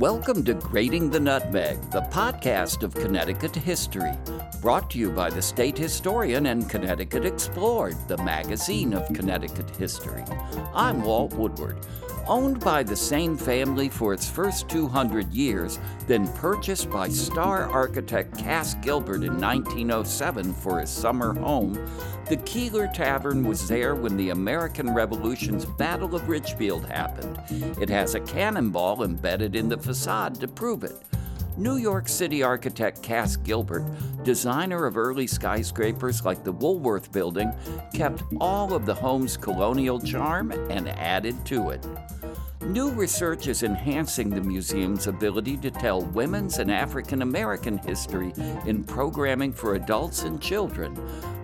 Welcome to Grating the Nutmeg, the podcast of Connecticut history, brought to you by the state historian and Connecticut Explored, the magazine of Connecticut history. I'm Walt Woodward. Owned by the same family for its first 200 years, then purchased by star architect Cass Gilbert in 1907 for his summer home, the Keeler Tavern was there when the American Revolution's Battle of Ridgefield happened. It has a cannonball embedded in the facade to prove it. New York City architect Cass Gilbert, designer of early skyscrapers like the Woolworth Building, kept all of the home's colonial charm and added to it. New research is enhancing the museum's ability to tell women's and African American history in programming for adults and children.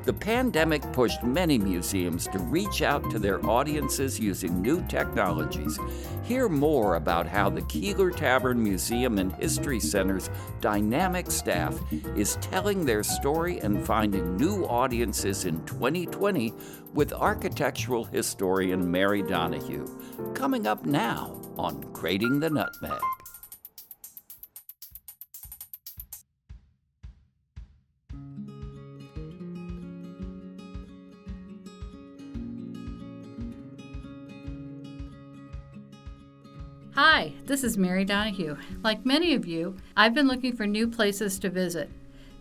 The pandemic pushed many museums to reach out to their audiences using new technologies. Hear more about how the Keeler Tavern Museum and History Center's dynamic staff is telling their story and finding new audiences in 2020 with architectural historian Mary Donahue. Coming up now on Grating the Nutmeg. Hi, this is Mary Donahue. Like many of you, I've been looking for new places to visit.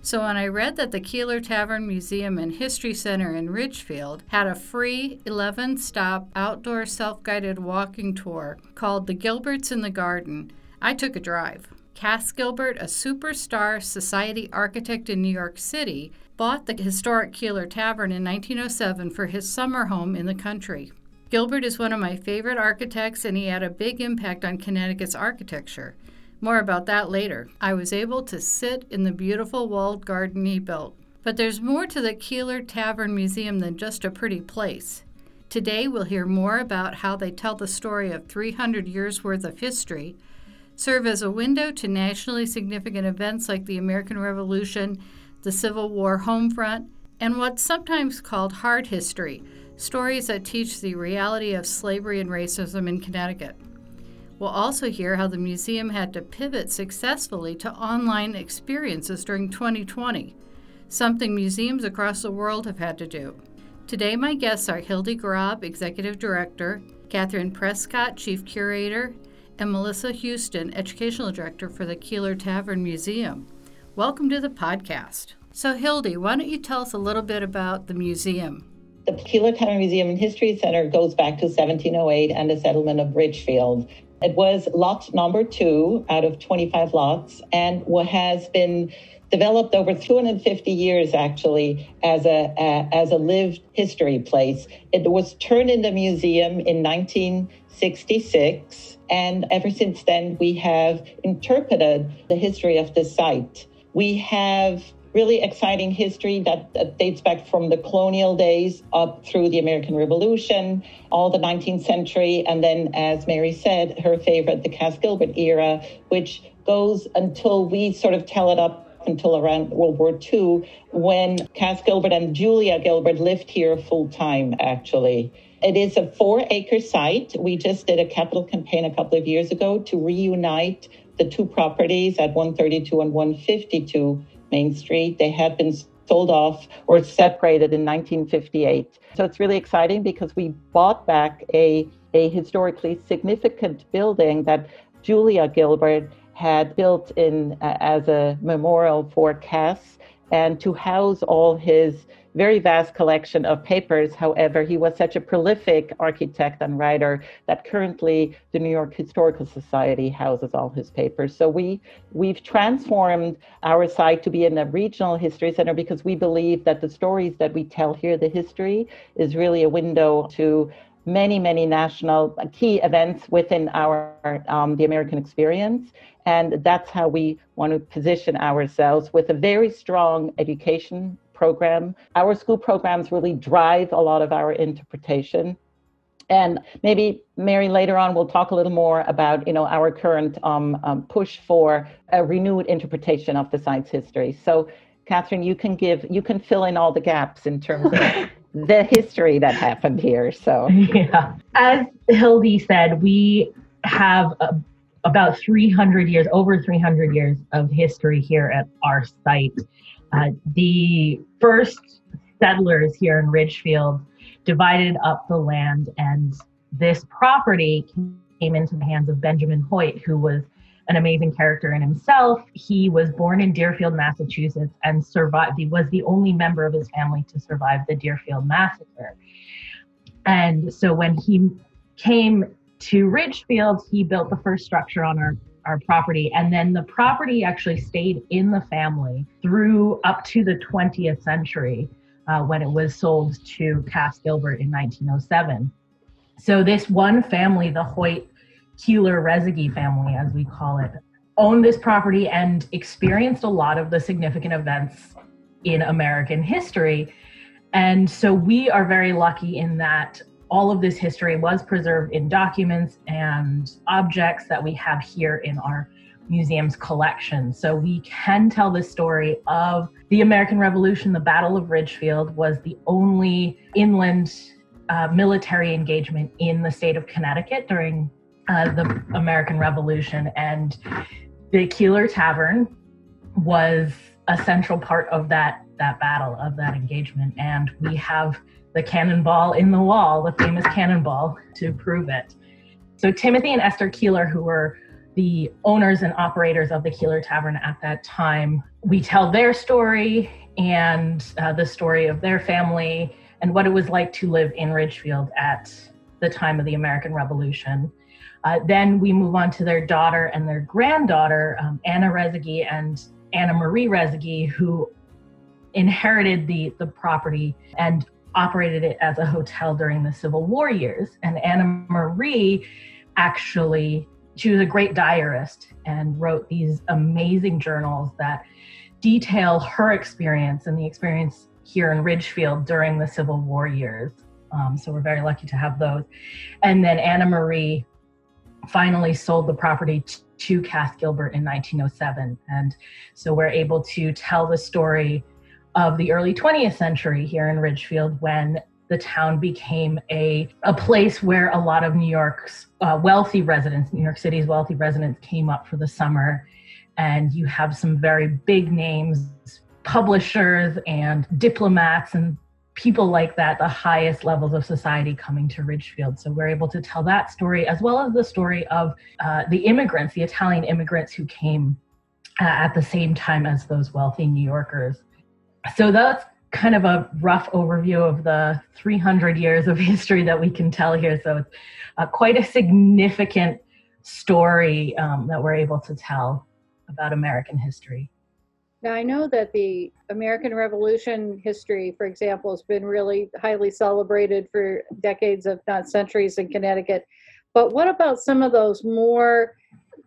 So when I read that the Keeler Tavern Museum and History Center in Ridgefield had a free 11 stop outdoor self guided walking tour called The Gilberts in the Garden, I took a drive. Cass Gilbert, a superstar society architect in New York City, bought the historic Keeler Tavern in 1907 for his summer home in the country. Gilbert is one of my favorite architects, and he had a big impact on Connecticut's architecture. More about that later. I was able to sit in the beautiful walled garden he built. But there's more to the Keeler Tavern Museum than just a pretty place. Today, we'll hear more about how they tell the story of 300 years' worth of history, serve as a window to nationally significant events like the American Revolution, the Civil War home front, and what's sometimes called hard history stories that teach the reality of slavery and racism in Connecticut. We'll also hear how the museum had to pivot successfully to online experiences during 2020, something museums across the world have had to do. Today, my guests are Hildy Grob, Executive Director, Catherine Prescott, Chief Curator, and Melissa Houston, Educational Director for the Keeler Tavern Museum. Welcome to the podcast. So, Hildy, why don't you tell us a little bit about the museum? The Keeler Tavern Museum and History Center goes back to 1708 and the settlement of Ridgefield. It was lot number two out of 25 lots, and what has been developed over 250 years actually as a, a, as a lived history place. It was turned into a museum in 1966, and ever since then we have interpreted the history of the site. We have really exciting history that, that, dates back from the colonial days up through the American Revolution, all the 19th century, and then, as Mary said, her favorite, the Cass Gilbert era, which goes until we sort of tell it up until around World War II, when Cass Gilbert and Julia Gilbert lived here full time, actually. It is a four acre site. We just did a capital campaign a couple of years ago to reunite the two properties at 132 and 152 Main Street. They had been sold off or separated in 1958. So it's really exciting because we bought back a, a historically significant building that Julia Gilbert had built in uh, as a memorial for Cass and to house all his very vast collection of papers. However, he was such a prolific architect and writer that currently the New York Historical Society houses all his papers. So we we've transformed our site to be in a regional history center because we believe that the stories that we tell here, the history, is really a window to many, many national key events within our um, the American experience. And that's how we want to position ourselves with a very strong education program. Our school programs really drive a lot of our interpretation. And maybe Mary later on will talk a little more about you know our current um, um, push for a renewed interpretation of the science history. So, Catherine, you can give you can fill in all the gaps in terms of the history that happened here. So yeah, as Hildy said, we have a about 300 years, over 300 years of history here at our site. Uh, the first settlers here in Ridgefield divided up the land, and this property came into the hands of Benjamin Hoyt, who was an amazing character in himself. He was born in Deerfield, Massachusetts, and survived. He was the only member of his family to survive the Deerfield massacre. And so when he came to Ridgefield, he built the first structure on our our property and then the property actually stayed in the family through up to the 20th century uh, when it was sold to Cass Gilbert in 1907. So this one family, the Hoyt Keeler Resseguie family, as we call it, owned this property and experienced a lot of the significant events in American history. And so we are very lucky in that all of this history was preserved in documents and objects that we have here in our museum's collection. So we can tell the story of the American Revolution. The Battle of Ridgefield was the only inland uh, military engagement in the state of Connecticut during uh, the American Revolution. And the Keeler Tavern was a central part of that, that battle, of that engagement. And we have the cannonball in the wall, the famous cannonball, to prove it. So Timothy and Esther Keeler, who were the owners and operators of the Keeler Tavern at that time, we tell their story and uh, the story of their family and what it was like to live in Ridgefield at the time of the American Revolution. Uh, then we move on to their daughter and their granddaughter, um, Anna Resseguie and Anna Marie Resseguie, who inherited the, the property and operated it as a hotel during the Civil War years. And Anna Marie actually, she was a great diarist and wrote these amazing journals that detail her experience and the experience here in Ridgefield during the Civil War years. Um, so we're very lucky to have those. And then Anna Marie finally sold the property to Cass Gilbert in 1907. And so we're able to tell the story of the early 20th century here in Ridgefield when the town became a, a place where a lot of New York's uh, wealthy residents, New York City's wealthy residents, came up for the summer. And you have some very big names, publishers and diplomats and people like that, the highest levels of society coming to Ridgefield. So we're able to tell that story as well as the story of uh, the immigrants, the Italian immigrants who came uh, at the same time as those wealthy New Yorkers so that's kind of a rough overview of the 300 years of history that we can tell here. So it's uh, quite a significant story um, that we're able to tell about American history. Now, I know that the American Revolution history, for example, has been really highly celebrated for decades, if not centuries, in Connecticut. But what about some of those more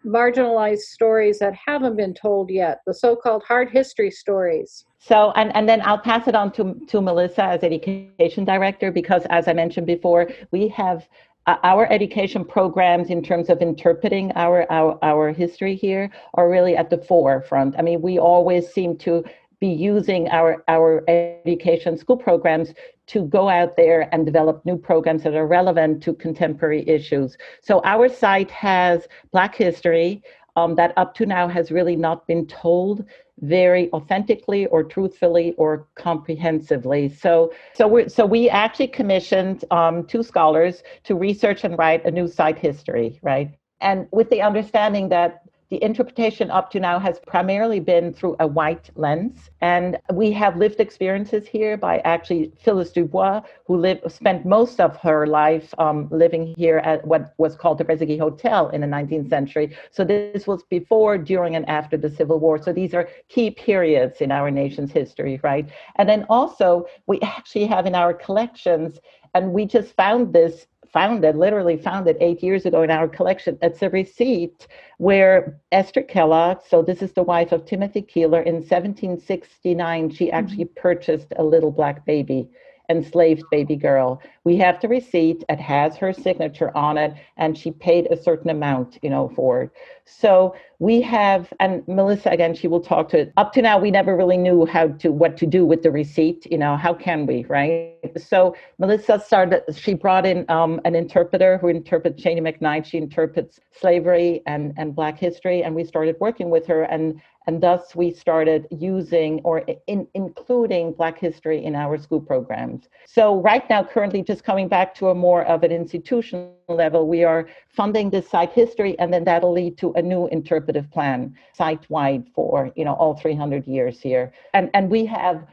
marginalized stories that haven't been told yet, the so called hard history stories? So, and, and then I'll pass it on to, to Melissa as education director, because as I mentioned before, we have our education programs in terms of interpreting our, our, our history here are really at the forefront. I mean, we always seem to be using our, our education school programs to go out there and develop new programs that are relevant to contemporary issues. So our site has Black history um, that up to now has really not been told very authentically or truthfully or comprehensively. So, so we so we actually commissioned um, two scholars to research and write a new site history, right? And with the understanding that the interpretation up to now has primarily been through a white lens. And we have lived experiences here by actually Phyllis Dubois, who lived, spent most of her life um, living here at what was called the Resseguie Hotel in the 19th century. So this was before, during, and after the Civil War. So these are key periods in our nation's history, right? And then also, we actually have in our collections and we just found this found it, literally found it eight years ago in our collection. It's a receipt where Esther Kellogg, so this is the wife of Timothy Keeler, in 1769, she mm-hmm. actually purchased a little black baby enslaved baby girl. We have the receipt. It has her signature on it, and she paid a certain amount, you know, for it. So we have, and Melissa again, she will talk to it. Up to now, we never really knew how to what to do with the receipt. You know, how can we, right? So Melissa started. She brought in um, an interpreter who interprets Cheyney McKnight. She interprets slavery and and Black history, and we started working with her and and thus we started using or in, including Black history in our school programs. So right now, currently, just coming back to a more of an institutional level, we are funding this site history, and then that'll lead to a new interpretive plan site-wide for you know all 300 years here. And and we have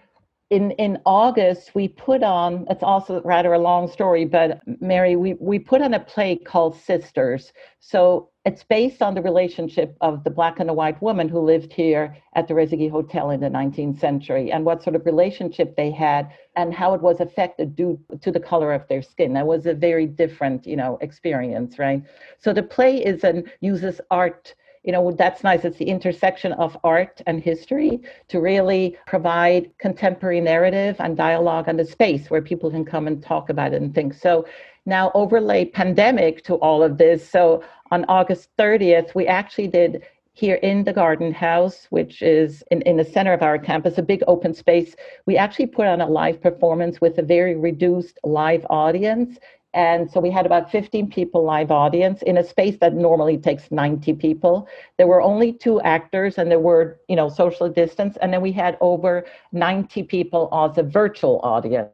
in in August we put on it's also rather a long story, but Mary, we we put on a play called Sisters. So it's based on the relationship of the black and the white woman who lived here at the Resseguie Hotel in the 19th century and what sort of relationship they had and how it was affected due to the color of their skin. That was a very different, you know, experience, right? So the play is and uses art you know that's nice it's the intersection of art and history to really provide contemporary narrative and dialogue and a space where people can come and talk about it and think so now overlay pandemic to all of this so on august 30th we actually did here in the garden house which is in, in the center of our campus a big open space we actually put on a live performance with a very reduced live audience and so we had about 15 people live audience in a space that normally takes 90 people. There were only two actors and there were, you know, social distance. And then we had over 90 people as a virtual audience.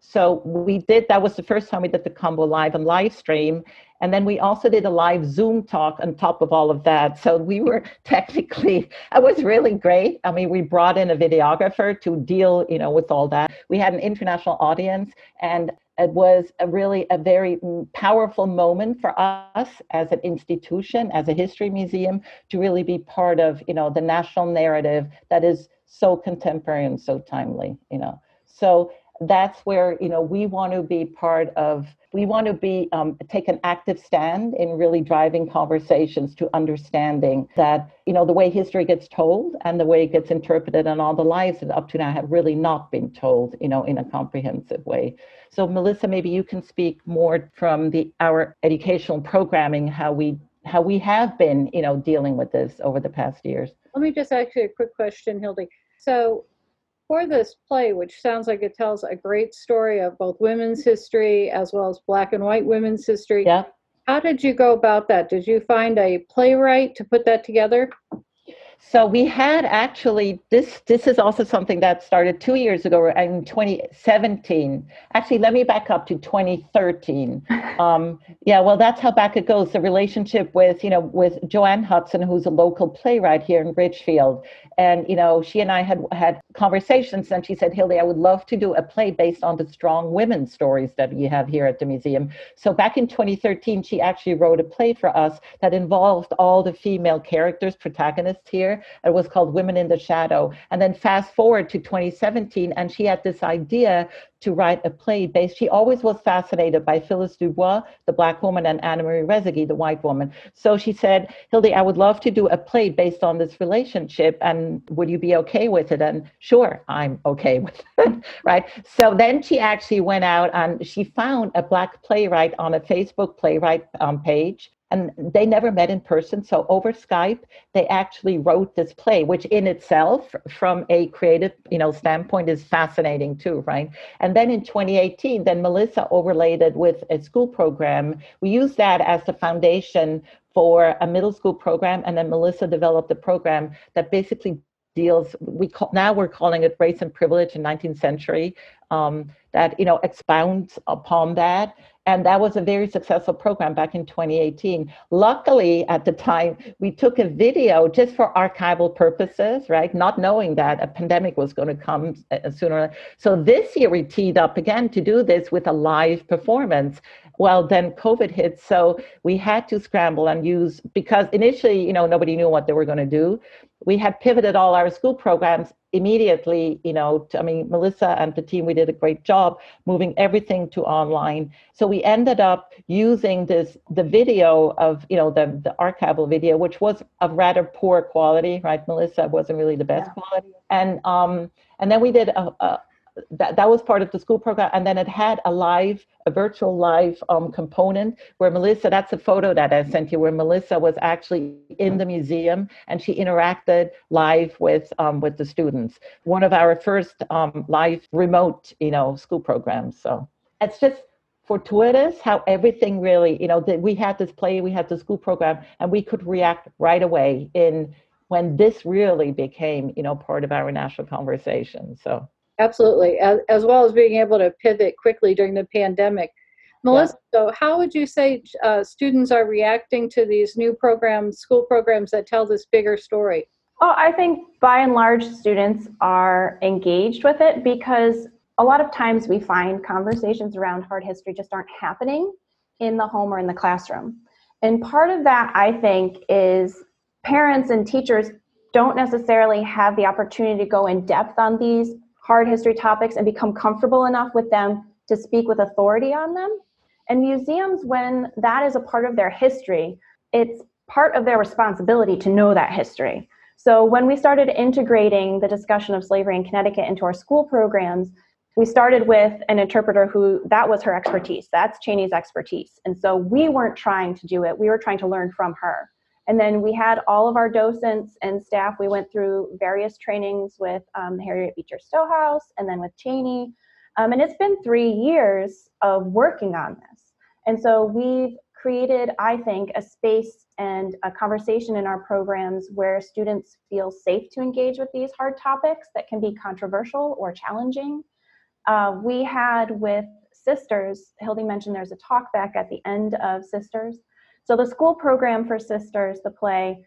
So we did, that was the first time we did the combo live and live stream. And then we also did a live Zoom talk on top of all of that. So we were technically, it was really great. I mean, we brought in a videographer to deal, you know, with all that. We had an international audience and it was a really a very powerful moment for us as an institution, as a history museum, to really be part of, you know, the national narrative that is so contemporary and so timely, you know. So that's where you know we want to be part of we want to be um, take an active stand in really driving conversations to understanding that you know the way history gets told and the way it gets interpreted and all the lives that up to now have really not been told you know in a comprehensive way. So melissa maybe you can speak more from the our educational programming how we how we have been you know dealing with this over the past years. Let me just ask you a quick question hildy. So for this play, which sounds like it tells a great story of both women's history as well as black and white women's history. Yeah. How did you go about that? Did you find a playwright to put that together? So we had actually this. This is also something that started two years ago in 2017. Actually, let me back up to 2013. Um, yeah, well, that's how back it goes. The relationship with you know with Joanne Hudson, who's a local playwright here in Ridgefield, and you know she and I had had conversations, and she said, "Hildy, I would love to do a play based on the strong women stories that you have here at the museum." So back in 2013, she actually wrote a play for us that involved all the female characters, protagonists here. It was called Women in the Shadow. And then fast forward to 2017, and she had this idea to write a play based. She always was fascinated by Phyllis Dubois, the black woman, and Anna Marie Resseguie, the white woman. So she said, Hildy, I would love to do a play based on this relationship, and would you be okay with it? And sure, I'm okay with it, right? So then she actually went out and she found a black playwright on a Facebook playwright um, page and they never met in person. So over Skype, they actually wrote this play, which in itself, from a creative, you know, standpoint, is fascinating too, right? And then in 2018, then Melissa overlaid it with a school program. We used that as the foundation for a middle school program, and then Melissa developed a program that basically deals we call now we're calling it race and privilege in 19th century um, that you know expounds upon that and that was a very successful program back in 2018. Luckily, at the time, we took a video just for archival purposes, right? Not knowing that a pandemic was going to come uh, sooner. So this year we teed up again to do this with a live performance. Well, then COVID hit, so we had to scramble and use because initially, you know, nobody knew what they were going to do. We had pivoted all our school programs immediately, you know, to, I mean, Melissa and the team, we did a great job moving everything to online. So we ended up using this, the video of, you know, the, the archival video, which was of rather poor quality, right? Melissa wasn't really the best yeah. quality. And, um, and then we did a, a that, that was part of the school program. And then it had a live, a virtual live um, component where Melissa, that's a photo that I sent you, where Melissa was actually in the museum and she interacted live with um, with the students. One of our first um, live remote, you know, school programs. So it's just fortuitous how everything really, you know, that we had this play, we had the school program, and we could react right away in when this really became, you know, part of our national conversation. So absolutely, as, as well as being able to pivot quickly during the pandemic. Melissa, yeah. so how would you say uh, students are reacting to these new programs, school programs that tell this bigger story? Oh, I think by and large, students are engaged with it because a lot of times we find conversations around hard history just aren't happening in the home or in the classroom. And part of that, I think, is parents and teachers don't necessarily have the opportunity to go in depth on these hard history topics and become comfortable enough with them to speak with authority on them. And museums, when that is a part of their history, it's part of their responsibility to know that history. So when we started integrating the discussion of slavery in Connecticut into our school programs, we started with an interpreter who that was her expertise. That's Cheyney's expertise. And so we weren't trying to do it, we were trying to learn from her. And then we had all of our docents and staff, we went through various trainings with um, Harriet Beecher Stowe House and then with Cheyney. Um, and it's been three years of working on this. And so we've created, I think, a space and a conversation in our programs where students feel safe to engage with these hard topics that can be controversial or challenging uh, we had with Sisters, Hildy mentioned there's a talk back at the end of Sisters. So the school program for Sisters, the play,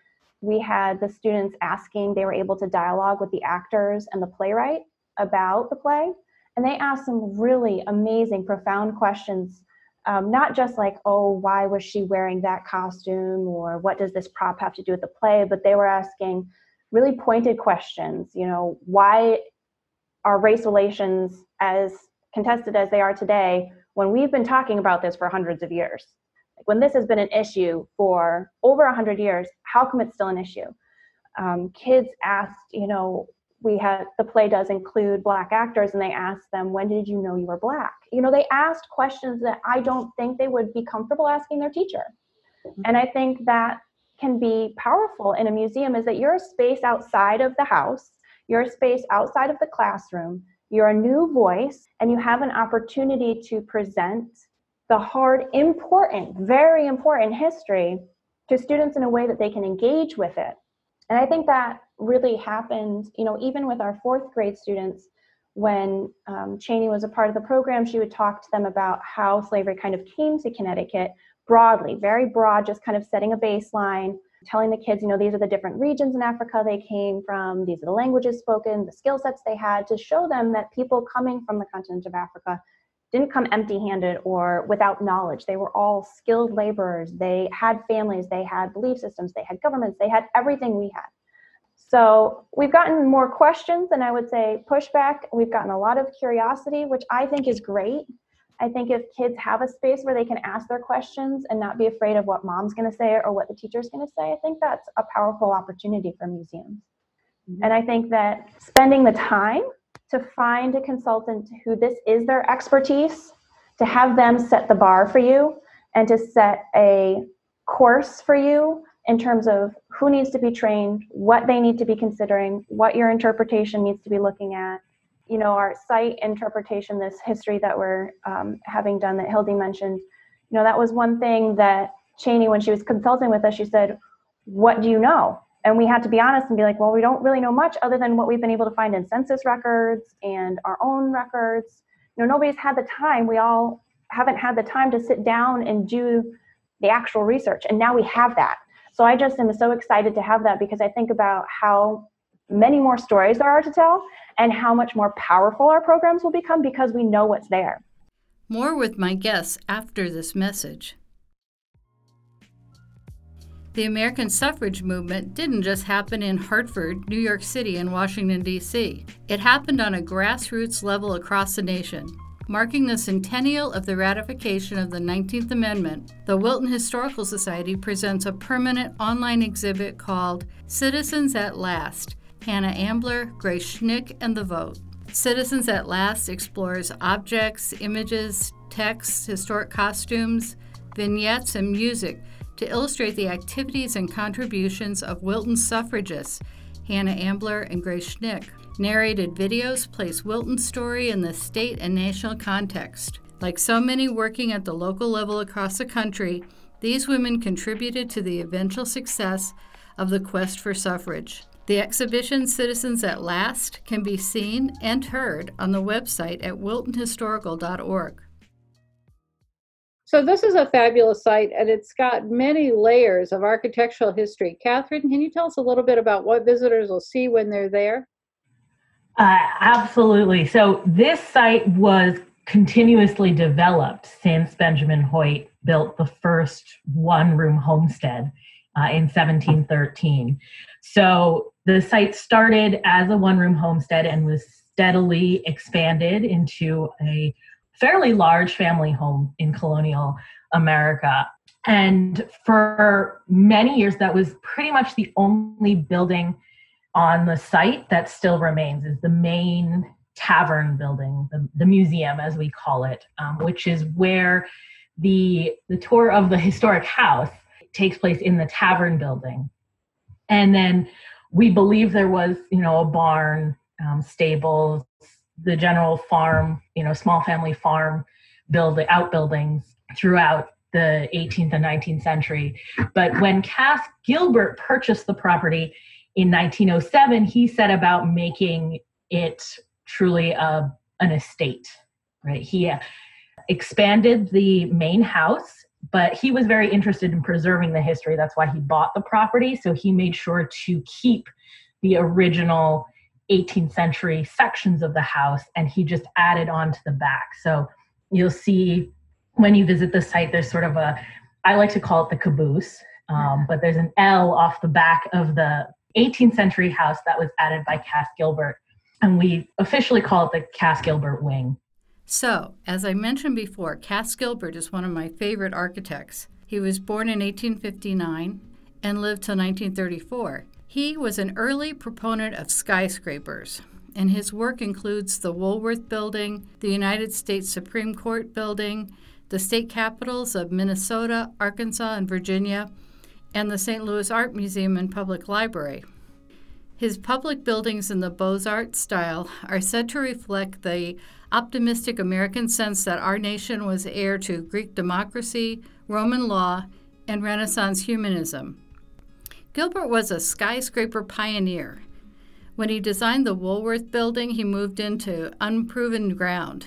we had the students asking, they were able to dialogue with the actors and the playwright about the play. And they asked some really amazing, profound questions. Um, not just like, oh, why was she wearing that costume? Or what does this prop have to do with the play? But they were asking really pointed questions. You know, why are race relations as contested as they are today when we've been talking about this for hundreds of years? Like when this has been an issue for over 100 years, how come it's still an issue? Um, kids asked, you know, we had the play does include black actors, and they asked them, When did you know you were black? You know, they asked questions that I don't think they would be comfortable asking their teacher. Mm-hmm. And I think that can be powerful in a museum is that you're a space outside of the house you're a space outside of the classroom. You're a new voice, and you have an opportunity to present the hard, important, very important history to students in a way that they can engage with it. And I think that really happened, you know, even with our fourth grade students, when um, Cheyney was a part of the program, she would talk to them about how slavery kind of came to Connecticut broadly, very broad, just kind of setting a baseline, telling the kids, you know, these are the different regions in Africa they came from, these are the languages spoken, the skill sets they had to show them that people coming from the continent of Africa didn't come empty handed or without knowledge. They were all skilled laborers. They had families, they had belief systems, they had governments, they had everything we had. So we've gotten more questions and I would say pushback. We've gotten a lot of curiosity, which I think is great. I think if kids have a space where they can ask their questions and not be afraid of what mom's going to say or what the teacher's going to say, I think that's a powerful opportunity for museums. Mm-hmm. And I think that spending the time to find a consultant who this is their expertise, to have them set the bar for you and to set a course for you in terms of who needs to be trained, what they need to be considering, what your interpretation needs to be looking at, you know, our site interpretation, this history that we're um, having done that Hildy mentioned, you know, that was one thing that Cheyney, when she was consulting with us, she said, What do you know? And we had to be honest and be like, Well, we don't really know much other than what we've been able to find in census records and our own records. You know, nobody's had the time. We all haven't had the time to sit down and do the actual research. And now we have that. So I just am so excited to have that because I think about how many more stories there are to tell and how much more powerful our programs will become because we know what's there. More with my guests after this message. The American suffrage movement didn't just happen in Hartford, New York City, and Washington, D.C. It happened on a grassroots level across the nation. Marking the centennial of the ratification of the 19th Amendment, the Wilton Historical Society presents a permanent online exhibit called Citizens at Last Hannah Ambler, Grace Schnick, and The Vote. Citizens at Last explores objects, images, texts, historic costumes, vignettes, and music to illustrate the activities and contributions of Wilton suffragists, Hannah Ambler and Grace Schnick. Narrated videos place Wilton's story in the state and national context. Like so many working at the local level across the country, these women contributed to the eventual success of the quest for suffrage. The exhibition Citizens at Last can be seen and heard on the website at wiltonhistorical.org. So this is a fabulous site and it's got many layers of architectural history. Catherine, can you tell us a little bit about what visitors will see when they're there? Uh, absolutely. So this site was continuously developed since Benjamin Hoyt built the first one room homestead uh, in 1713. So the site started as a one room homestead and was steadily expanded into a fairly large family home in colonial America. And for many years, that was pretty much the only building on the site that still remains is the main tavern building, the, the museum as we call it, um, which is where the the tour of the historic house takes place in the tavern building. And then we believe there was, you know, a barn, um, stables, the general farm, you know, small family farm building outbuildings throughout the 18th and 19th century. But when Cass Gilbert purchased the property in 1907, he set about making it truly a, an estate, right? He uh, expanded the main house, but he was very interested in preserving the history. That's why he bought the property. So he made sure to keep the original 18th century sections of the house and he just added on to the back. So you'll see when you visit the site, there's sort of a, I like to call it the caboose, um, but there's an L off the back of the 18th century house that was added by Cass Gilbert. And we officially call it the Cass Gilbert Wing. So, as I mentioned before, Cass Gilbert is one of my favorite architects. He was born in 1859 and lived till 1934. He was an early proponent of skyscrapers, and his work includes the Woolworth Building, the United States Supreme Court Building, the state capitals of Minnesota, Arkansas, and Virginia, and the St. Louis Art Museum and Public Library. His public buildings in the Beaux Arts style are said to reflect the optimistic American sense that our nation was heir to Greek democracy, Roman law, and Renaissance humanism. Gilbert was a skyscraper pioneer. When he designed the Woolworth building, he moved into unproven ground.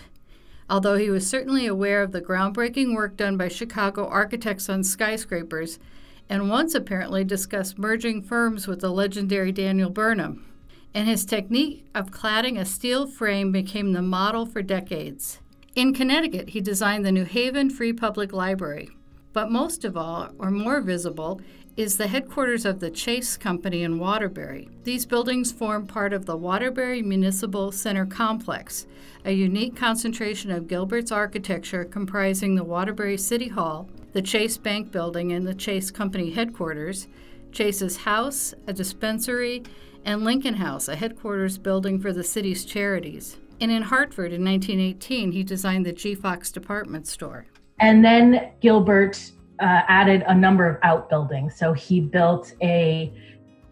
Although he was certainly aware of the groundbreaking work done by Chicago architects on skyscrapers, and once apparently discussed merging firms with the legendary Daniel Burnham. And his technique of cladding a steel frame became the model for decades. In Connecticut, he designed the New Haven Free Public Library. But most of all, or more visible, is the headquarters of the Chase Company in Waterbury. These buildings form part of the Waterbury Municipal Center Complex, a unique concentration of Gilbert's architecture comprising the Waterbury City Hall, the Chase Bank Building, and the Chase Company headquarters, Chase's house, a dispensary, and Lincoln House, a headquarters building for the city's charities. And in Hartford in 1918, he designed the G. Fox department store. And then Gilbert uh, added a number of outbuildings. So he built a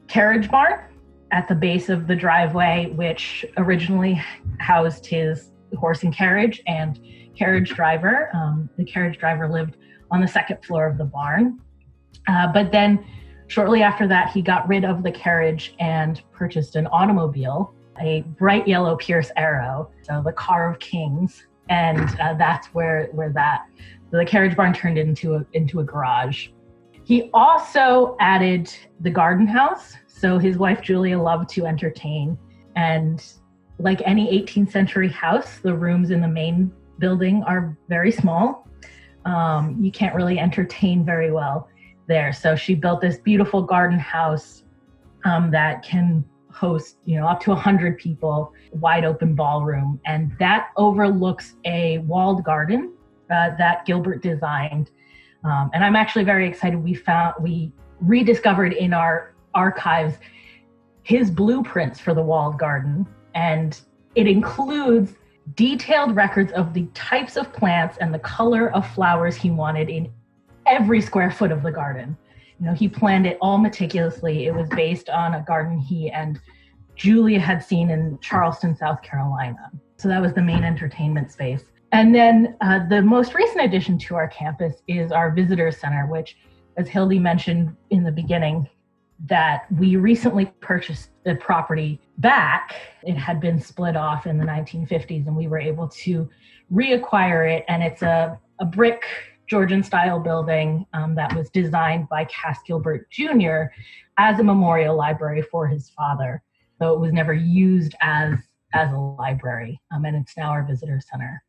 carriage barn at the base of the driveway, which originally housed his horse and carriage and carriage driver. Um, the carriage driver lived on the second floor of the barn. Uh, but then shortly after that, he got rid of the carriage and purchased an automobile, a bright yellow Pierce Arrow, so the car of kings. And uh, that's where, where that the carriage barn turned into a into a garage. He also added the garden house. So his wife Julia loved to entertain, and like any 18th century house, the rooms in the main building are very small. Um, you can't really entertain very well there. So she built this beautiful garden house um, that can host, you know, up to 100 people, wide open ballroom, and that overlooks a walled garden uh, that Gilbert designed. Um, and I'm actually very excited. We found we rediscovered in our archives his blueprints for the walled garden, and it includes detailed records of the types of plants and the color of flowers he wanted in every square foot of the garden. You know, he planned it all meticulously. It was based on a garden he and Julia had seen in Charleston, South Carolina. So that was the main entertainment space. And then uh, the most recent addition to our campus is our visitor center, which, as Hildy mentioned in the beginning, that we recently purchased the property back. It had been split off in the 1950s, and we were able to reacquire it. And it's a, a brick Georgian style building um, that was designed by Cass Gilbert Jr. as a memorial library for his father. So it was never used as as a library, um, and it's now our visitor center.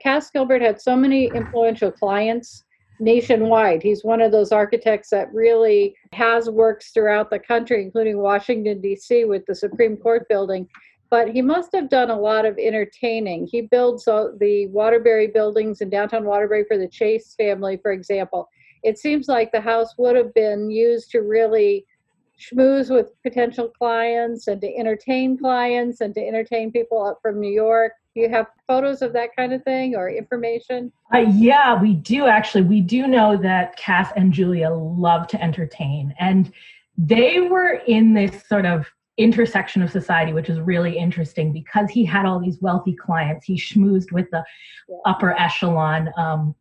Cass Gilbert had so many influential clients nationwide. He's one of those architects that really has works throughout the country, including Washington, D.C., with the Supreme Court building. But he must have done a lot of entertaining. He builds the Waterbury buildings in downtown Waterbury for the Chase family, for example. It seems like the house would have been used to really schmooze with potential clients and to entertain clients and to entertain people up from New York. Do you have photos of that kind of thing or information? Uh, yeah, we do actually. We do know that Cass and Julia love to entertain, and they were in this sort of intersection of society, which is really interesting because he had all these wealthy clients. He schmoozed with the yeah. upper echelon. Um,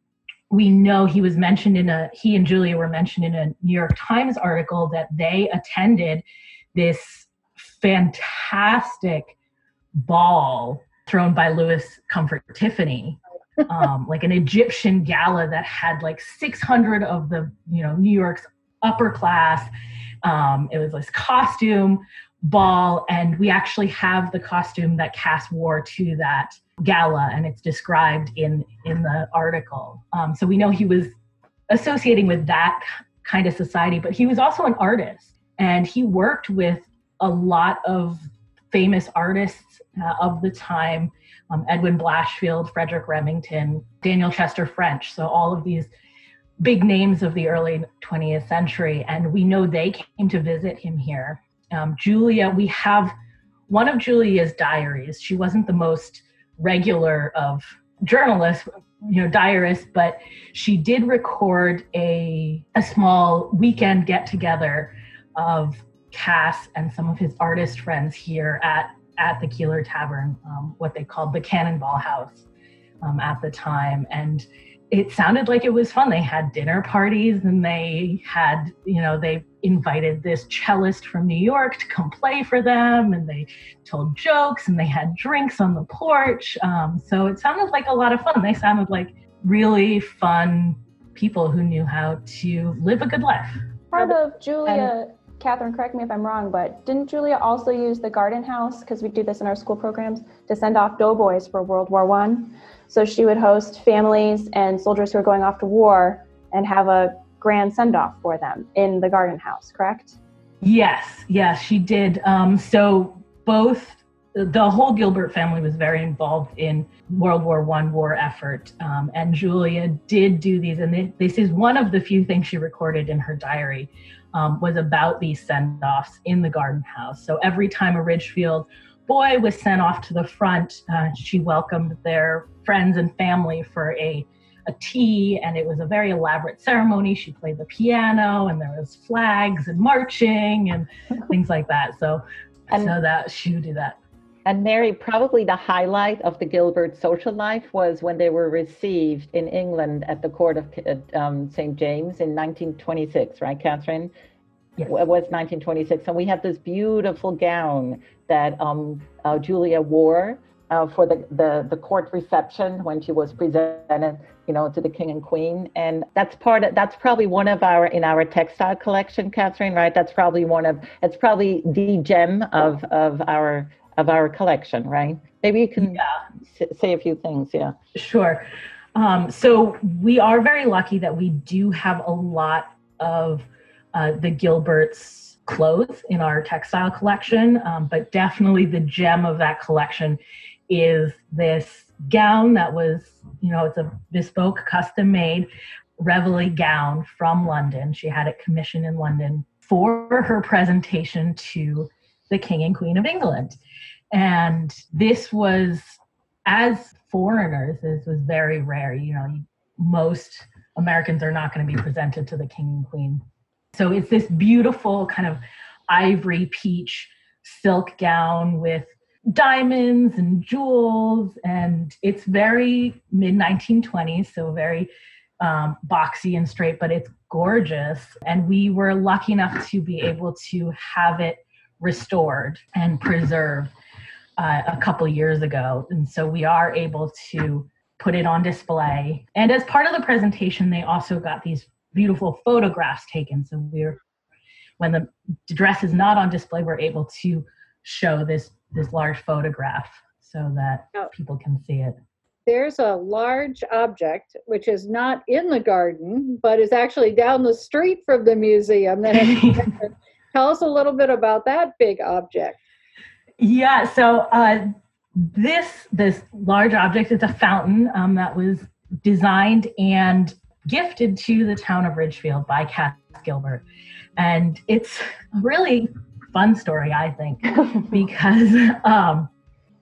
we know he was mentioned in a he and Julia were mentioned in a New York Times article that they attended this fantastic ball thrown by Louis Comfort Tiffany, um, like an Egyptian gala that had like 600 of the you know New York's upper class. Um, it was this costume ball, and we actually have the costume that Cass wore to that gala, and it's described in in the article. Um, so we know he was associating with that kind of society, but he was also an artist, and he worked with a lot of famous artists uh, of the time um, Edwin Blashfield, Frederick Remington, Daniel Chester French. So, all of these big names of the early 20th century. And we know they came to visit him here. Um, Julia, we have one of Julia's diaries. She wasn't the most regular of journalists, you know, diarists, but she did record a, a small weekend get together of Cass and some of his artist friends here at at the Keeler Tavern, um, what they called the Cannonball House um, at the time, and it sounded like it was fun. They had dinner parties, and they had, you know, they invited this cellist from New York to come play for them, and they told jokes, and they had drinks on the porch. Um, so it sounded like a lot of fun. They sounded like really fun people who knew how to live a good life. Part of Julia and Catherine, correct me if I'm wrong, but didn't Julia also use the garden house, because we do this in our school programs, to send off doughboys for World War One? So she would host families and soldiers who are going off to war and have a grand send off for them in the garden house, correct? Yes, yes, she did. Um, so both the whole Gilbert family was very involved in World War One war effort, um, and Julia did do these. And this is one of the few things she recorded in her diary um, was about these send offs in the garden house. So every time a Ridgefield boy was sent off to the front, uh, she welcomed their friends and family for a a tea and it was a very elaborate ceremony. She played the piano and there was flags and marching and things like that. So and, so that she would do that and Mary, probably the highlight of the Gilbert social life was when they were received in England at the court of um, St. James in 1926, right, Catherine? Yes. It was 1926. And we have this beautiful gown that um, uh, Julia wore uh, for the, the, the court reception when she was presented, you know, to the king and queen. And that's part of, that's probably one of our, in our textile collection, Catherine, right? That's probably one of, it's probably the gem of, of our of our collection, right? Maybe you can yeah. say a few things. Yeah. Sure. Um, so we are very lucky that we do have a lot of uh, the Gilbert's clothes in our textile collection, um, but definitely the gem of that collection is this gown that was, you know, it's a bespoke, custom made Reville gown from London. She had it commissioned in London for her presentation to the King and Queen of England. And this was, as foreigners, this was very rare. You know, most Americans are not going to be presented to the king and queen. So it's this beautiful kind of ivory peach silk gown with diamonds and jewels, and it's very mid 1920s, so very um, boxy and straight, but it's gorgeous. And we were lucky enough to be able to have it restored and preserved uh, a couple years ago. And so we are able to put it on display. And as part of the presentation, they also got these beautiful photographs taken. So we're when the dress is not on display, we're able to show this this large photograph so that people can see it. There's a large object which is not in the garden, but is actually down the street from the museum. That tell us a little bit about that big object. Yeah, so uh, this this large object is a fountain um, that was designed and gifted to the town of Ridgefield by Cass Gilbert, and it's a really fun story, I think, because um,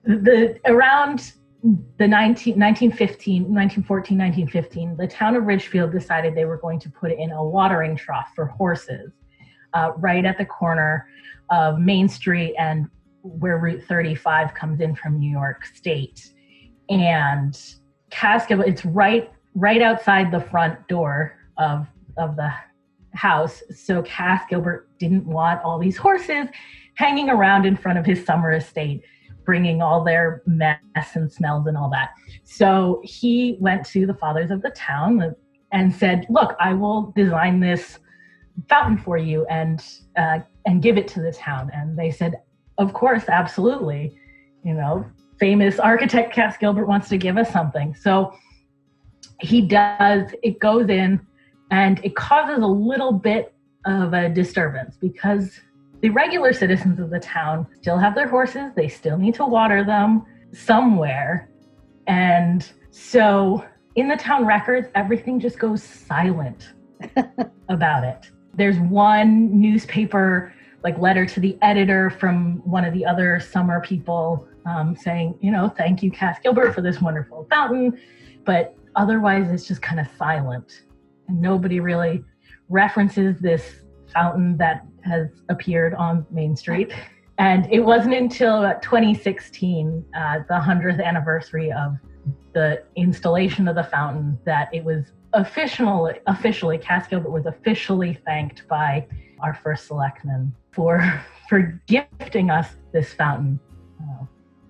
the around the 19, 1915, 1914, 1915, the town of Ridgefield decided they were going to put in a watering trough for horses uh, right at the corner of Main Street and where Route 35 comes in from New York State. And Gilbert, it's right right outside the front door of of the house. So Cass Gilbert didn't want all these horses hanging around in front of his summer estate, bringing all their mess and smells and all that. So he went to the fathers of the town and said, "Look, I will design this fountain for you and uh, and give it to the town." And they said, "Of course, absolutely." You know, famous architect Cass Gilbert wants to give us something. So he does. It goes in and it causes a little bit of a disturbance because the regular citizens of the town still have their horses, they still need to water them somewhere. And so in the town records, everything just goes silent about it. There's one newspaper like letter to the editor from one of the other summer people um, saying, you know, thank you, Cass Gilbert, for this wonderful fountain. But otherwise, it's just kind of silent and nobody really references this fountain that has appeared on Main Street. And it wasn't until 2016, uh, the 100th anniversary of the installation of the fountain, that it was officially, officially, Cass Gilbert was officially thanked by our first selectman for for gifting us this fountain.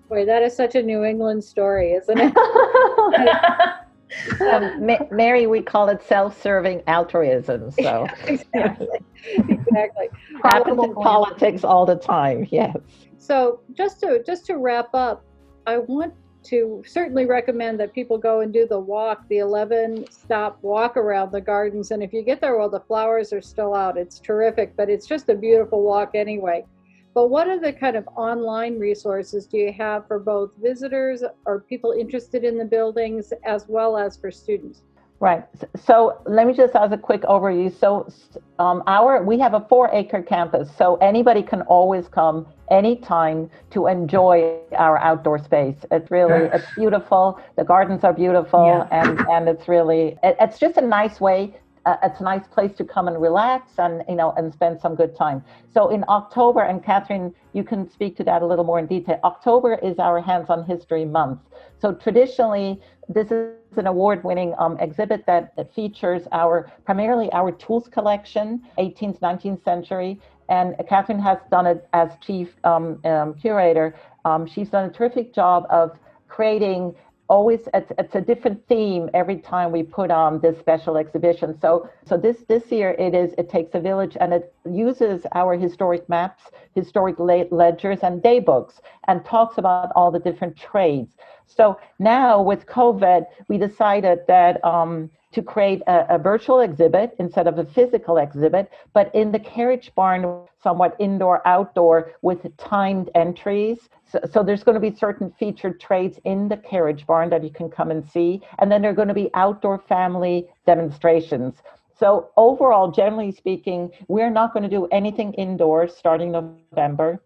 Boy, that is such a New England story, isn't it? um, Ma- Mary, we call it self-serving altruism. So exactly, exactly. happens in politics all the time. Yes. So just to just to wrap up, I want to certainly recommend that people go and do the walk, the 11 stop walk around the gardens. And if you get there while the flowers are still out, it's terrific, but it's just a beautiful walk anyway. But what are the kind of online resources do you have for both visitors or people interested in the buildings as well as for students? Right. So let me just as a quick overview. So um, our we have a four-acre campus, so anybody can always come anytime to enjoy our outdoor space. It's really it's beautiful. The gardens are beautiful, yeah. and and it's really it, it's just a nice way uh, it's a nice place to come and relax and you know and spend some good time. So in october and catherine you can speak to that a little more in detail. October is our hands-on history month. So traditionally this is an award-winning um, exhibit that, that features our primarily our tools collection 18th 19th century. And catherine has done it as chief um, um, curator. Um, she's done a terrific job of creating always it's, it's a different theme every time we put on this special exhibition. So so this this year it is it takes a village and it uses our historic maps historic ledgers and day books and talks about all the different trades. So now with covid we decided that um, to create a, a, virtual exhibit instead of a physical exhibit, but in the carriage barn, somewhat indoor outdoor with timed entries. So, so, there's going to be certain featured trades in the carriage barn that you can come and see. And then there are going to be outdoor family demonstrations. So overall, generally speaking, we're not going to do anything indoors starting November.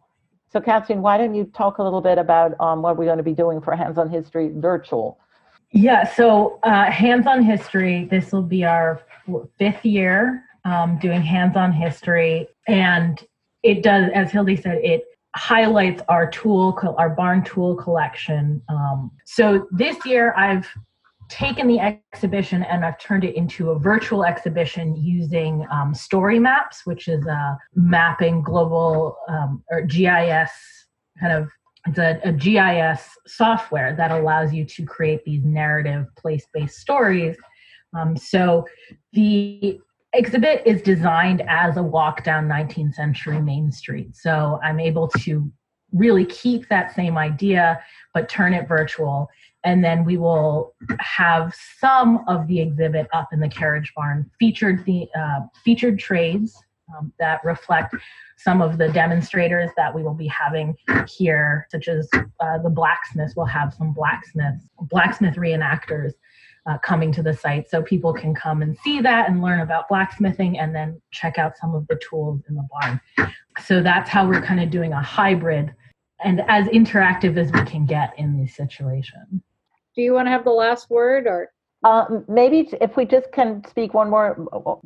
So, Catherine, why don't you talk a little bit about um, what we're going to be doing for Hands on History virtual? Yeah, so uh, Hands on History, this will be our fifth year um, doing Hands on History. And it does, as Hildy said, it highlights our tool, our barn tool collection. Um, so this year I've taken the exhibition and I've turned it into a virtual exhibition using um, story maps, which is a mapping global um, or GIS kind of it's a, a, GIS software that allows you to create these narrative place-based stories. Um, so the exhibit is designed as a walk down 19th century Main Street. So I'm able to really keep that same idea, but turn it virtual. And then we will have some of the exhibit up in the carriage barn, featured the uh, featured trades um, that reflect some of the demonstrators that we will be having here, such as uh, the blacksmiths. We'll have some blacksmiths, blacksmith reenactors uh, coming to the site so people can come and see that and learn about blacksmithing and then check out some of the tools in the barn. So that's how we're kind of doing a hybrid and as interactive as we can get in this situation. Do you want to have the last word or? Uh, maybe if we just can speak one more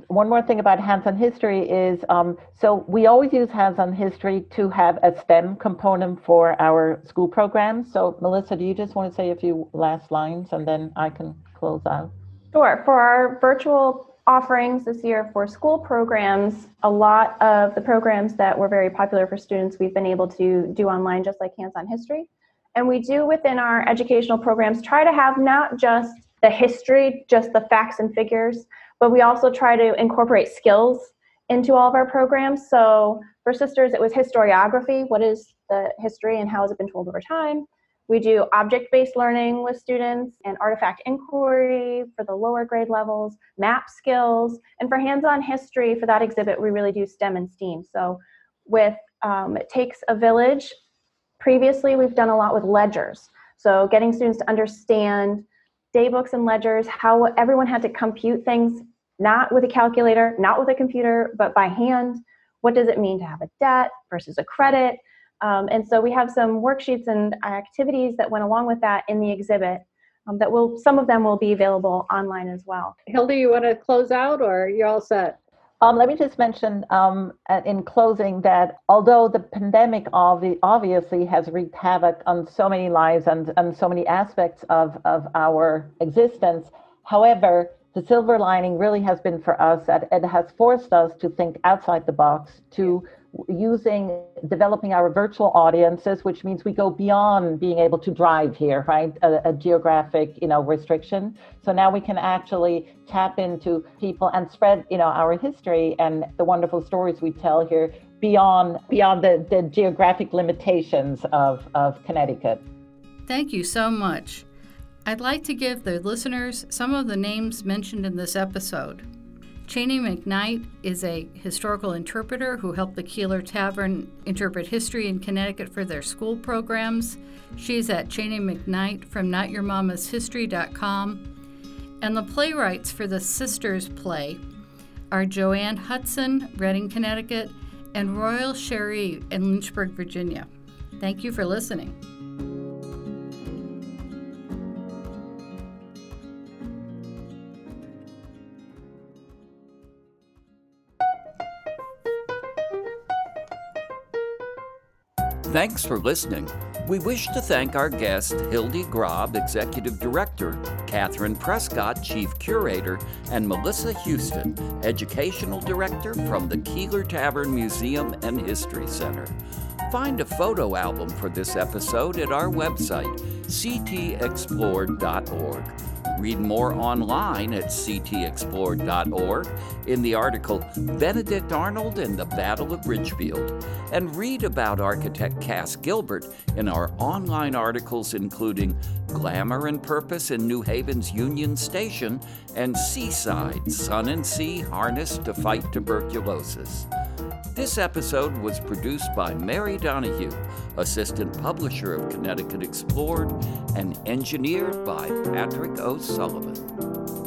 one more thing about hands-on history is um, so we always use hands-on history to have a STEM component for our school programs. So Melissa, do you just want to say a few last lines and then I can close out? Sure. For our virtual offerings this year for school programs, a lot of the programs that were very popular for students we've been able to do online, just like Hands on History. And we do within our educational programs try to have not just the history, just the facts and figures, but we also try to incorporate skills into all of our programs. So for sisters, it was historiography. What is the history and how has it been told over time? We do object-based learning with students and artifact inquiry for the lower grade levels, map skills, and for hands-on history for that exhibit, we really do STEM and STEAM. So with um, It Takes a Village, previously we've done a lot with ledgers. So getting students to understand daybooks and ledgers, how everyone had to compute things, not with a calculator, not with a computer, but by hand. What does it mean to have a debt versus a credit? Um, and so we have some worksheets and activities that went along with that in the exhibit um, that will, some of them will be available online as well. Hildy, you want to close out or you're all set? Um, let me just mention um, in closing that although the pandemic obviously has wreaked havoc on so many lives and, and so many aspects of, of our existence, however, the silver lining really has been for us that it has forced us to think outside the box, to using developing our virtual audiences, which means we go beyond being able to drive here, right? A, a, geographic, you know, restriction. So now we can actually tap into people and spread, you know, our history and the wonderful stories we tell here beyond beyond the, the geographic limitations of, of Connecticut. Thank you so much. I'd like to give the listeners some of the names mentioned in this episode. Cheyney McKnight is a historical interpreter who helped the Keeler Tavern interpret history in Connecticut for their school programs. She's at Cheyney McKnight from NotYourMama's And the playwrights for the Sisters play are Joanne Hudson, Redding, Connecticut, and Royal Sherry in Lynchburg, Virginia. Thank you for listening. Thanks for listening. We wish to thank our guest, Hildy Grob, Executive Director, Catherine Prescott, Chief Curator, and Melissa Houston, Educational Director from the Keeler Tavern Museum and History Center. Find a photo album for this episode at our website, ctexplored.org. Read more online at ctexplored.org in the article Benedict Arnold and the Battle of Ridgefield, and read about architect Cass Gilbert in our online articles including Glamour and Purpose in New Haven's Union Station and Seaside Sun and Sea Harnessed to Fight Tuberculosis. This episode was produced by Mary Donahue, assistant publisher of Connecticut Explored, and engineered by Patrick O'Sullivan.